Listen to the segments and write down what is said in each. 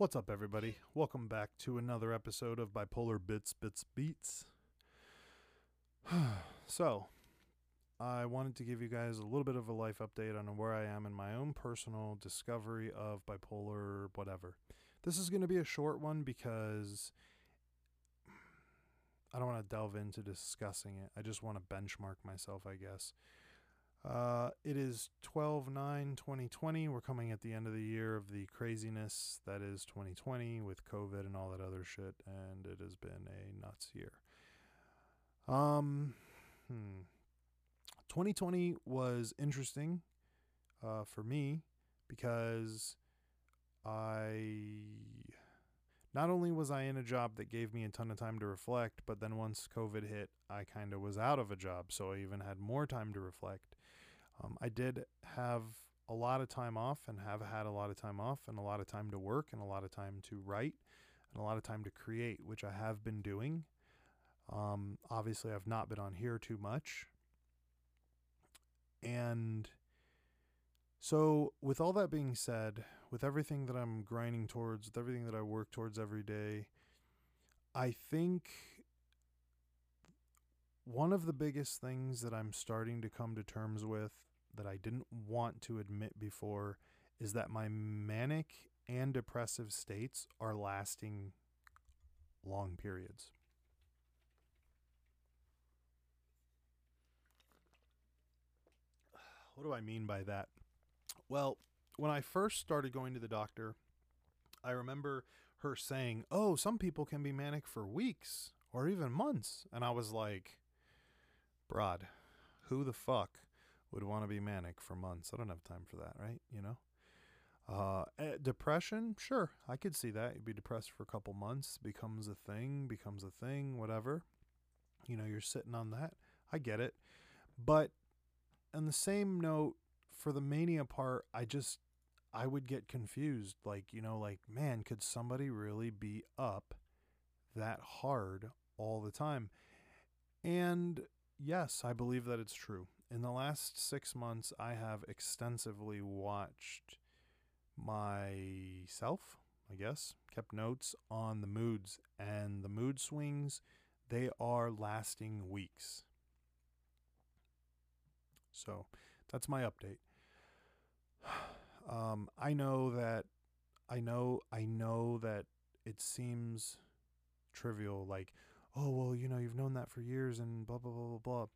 What's up, everybody? Welcome back to another episode of Bipolar Bits, Bits, Beats. so, I wanted to give you guys a little bit of a life update on where I am in my own personal discovery of bipolar, whatever. This is going to be a short one because I don't want to delve into discussing it. I just want to benchmark myself, I guess. Uh, it is 12 9 2020. We're coming at the end of the year of the craziness that is 2020 with COVID and all that other shit, and it has been a nuts year. Um, hmm. 2020 was interesting uh, for me because I not only was I in a job that gave me a ton of time to reflect, but then once COVID hit, I kind of was out of a job. So I even had more time to reflect. Um, I did have a lot of time off and have had a lot of time off and a lot of time to work and a lot of time to write and a lot of time to create, which I have been doing. Um, obviously, I've not been on here too much. And so, with all that being said, with everything that I'm grinding towards, with everything that I work towards every day, I think one of the biggest things that I'm starting to come to terms with that I didn't want to admit before is that my manic and depressive states are lasting long periods. What do I mean by that? Well, when I first started going to the doctor, I remember her saying, Oh, some people can be manic for weeks or even months. And I was like, Broad, who the fuck would want to be manic for months? I don't have time for that, right? You know? Uh, eh, depression, sure, I could see that. You'd be depressed for a couple months, becomes a thing, becomes a thing, whatever. You know, you're sitting on that. I get it. But on the same note, for the mania part, I just I would get confused. Like, you know, like, man, could somebody really be up that hard all the time? And yes, I believe that it's true. In the last six months, I have extensively watched myself, I guess, kept notes on the moods and the mood swings. They are lasting weeks. So that's my update. Um, I know that I know I know that it seems trivial, like, oh well, you know, you've known that for years and blah blah blah blah blah.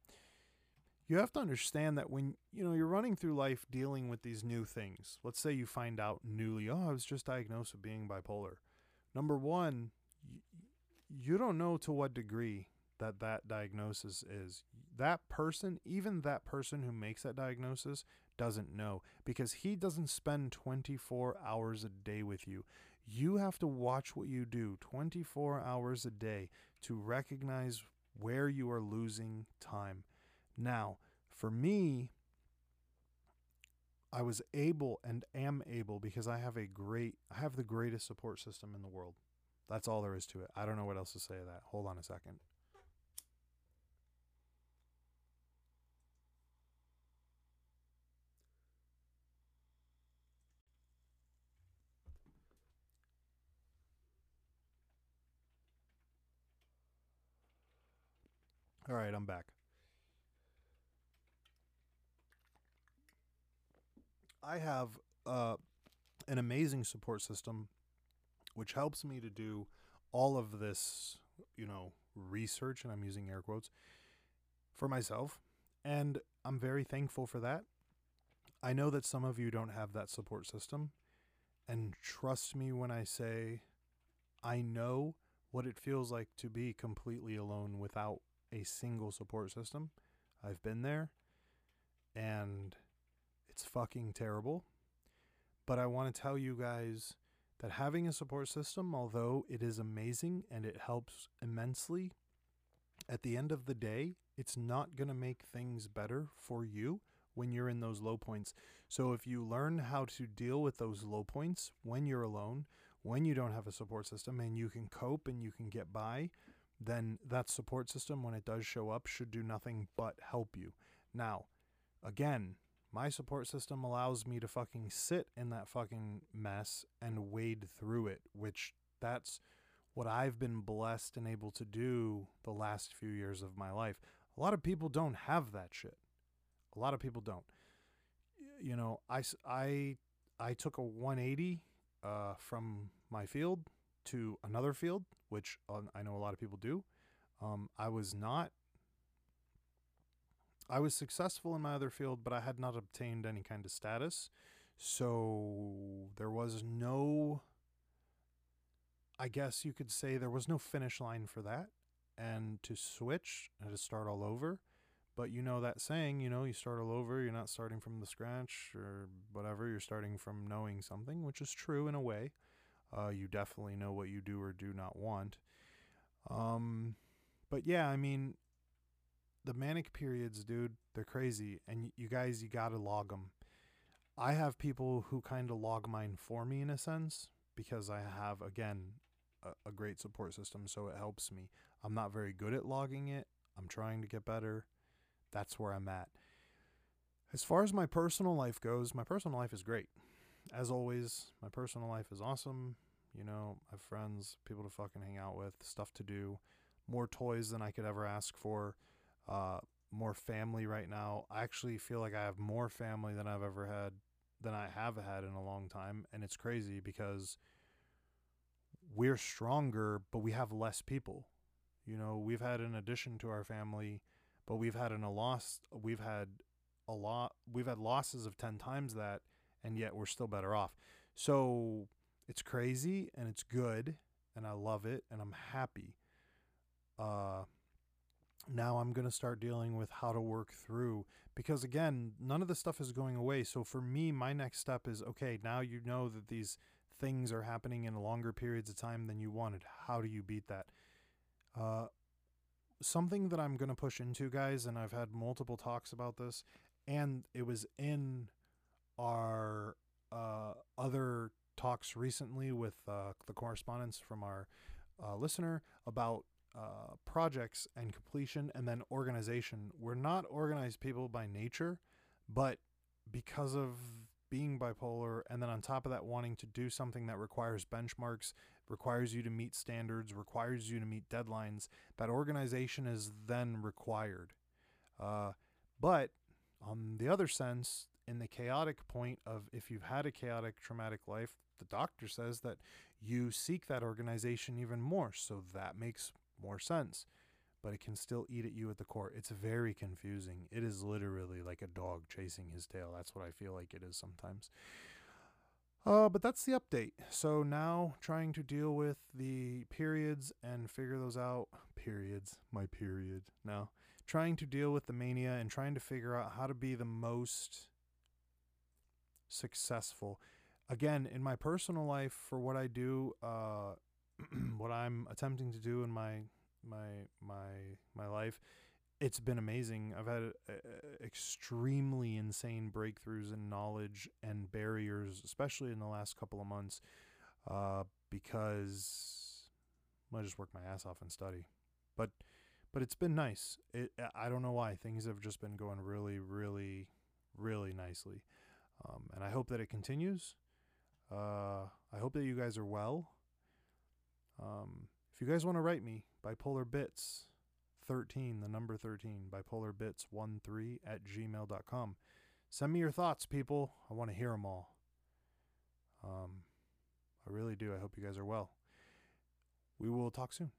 You have to understand that when you know you're running through life dealing with these new things. Let's say you find out newly, oh, I was just diagnosed with being bipolar. Number one, you, don't know to what degree that that diagnosis is. That person, even that person who makes that diagnosis, doesn't know because he doesn't spend 24 hours a day with you. You have to watch what you do 24 hours a day to recognize where you are losing time. Now, for me, I was able and am able because I have a great I have the greatest support system in the world. That's all there is to it. I don't know what else to say to that. Hold on a second. All right, I'm back. I have uh, an amazing support system which helps me to do all of this, you know, research, and I'm using air quotes, for myself. And I'm very thankful for that. I know that some of you don't have that support system. And trust me when I say I know what it feels like to be completely alone without a single support system. I've been there and it's fucking terrible. But I want to tell you guys that having a support system, although it is amazing and it helps immensely, at the end of the day, it's not going to make things better for you when you're in those low points. So if you learn how to deal with those low points when you're alone, when you don't have a support system and you can cope and you can get by, then that support system, when it does show up, should do nothing but help you. Now, again, My support system allows me to fucking sit in that fucking mess and wade through it, which that's what I've been blessed and able to do the last few years of my life. A lot of people don't have that shit. A lot of people don't. You know, I, I, I took a 180 uh, from my field to another field, which uh, I know a lot of people do. Um, I was not. I was successful in my other field, but I had not obtained any kind of status. So there was no I guess you could say there was no finish line for that and to switch and to start all over. But you know that saying, you know, you start all over, you're not starting from the scratch or whatever, you're starting from knowing something, which is true in a way. Uh, you definitely know what you do or do not want. Um, but yeah, I mean, the manic periods, dude, they're crazy. And you guys, you got to log them. I have people who kind of log mine for me in a sense because I have, again, a, a great support system, so it helps me. I'm not very good at logging it. I'm trying to get better. That's where I'm at. As far as my personal life goes, my personal life is great. As always, my personal life is awesome. You know, I have friends, people to fucking hang out with, stuff to do, more toys than I could ever ask for, uh, more family right now. I actually feel like I have more family than I've ever had, than I have had in a long time. And it's crazy because we're stronger, but we have less people. You know, we've had an addition to our family, but we've had an, a loss. We've had a lot. We've had losses of ten times that, and yet we're still better off. So it's crazy and it's good, and I love it, and I'm happy. Uh, now I'm going to start dealing with how to work through because again, none of the stuff is going away. So for me, my next step is okay, now you know that these things are happening in longer periods of time than you wanted. How do you beat that? Uh, something that I'm going to push into, guys, and I've had multiple talks about this, and it was in our uh, other talks recently with uh, the correspondence from our uh, listener about uh, projects and completion and then organization. We're not organized people by nature, but because of being bipolar, and then on top of that, wanting to do something that requires benchmarks, requires you to meet standards, requires you to meet deadlines, that organization is then required. Uh, but on the other sense, in the chaotic point of if you've had a chaotic traumatic life, the doctor says that you seek that organization even more. So that makes more sense but it can still eat at you at the core. It's very confusing. It is literally like a dog chasing his tail. That's what I feel like it is sometimes. Uh, but that's the update. So now trying to deal with the periods and figure those out. Periods, my period. Now trying to deal with the mania and trying to figure out how to be the most successful. Again, in my personal life, for what I do, uh, what I'm attempting to do in my my my my life it's been amazing. I've had uh, extremely insane breakthroughs in knowledge and barriers especially in the last couple of months uh, because i just work my ass off and study. But but it's been nice. It, i don't know why. Things have just been going really really really nicely. Um, and i hope that it continues. Uh, i hope that you guys are well um, if you guys want to write me, bipolar bits 13, the number 13, bipolar bits 13 at gmail.com. Send me your thoughts, people. I want to hear them all. Um, I really do. I hope you guys are well. We will talk soon.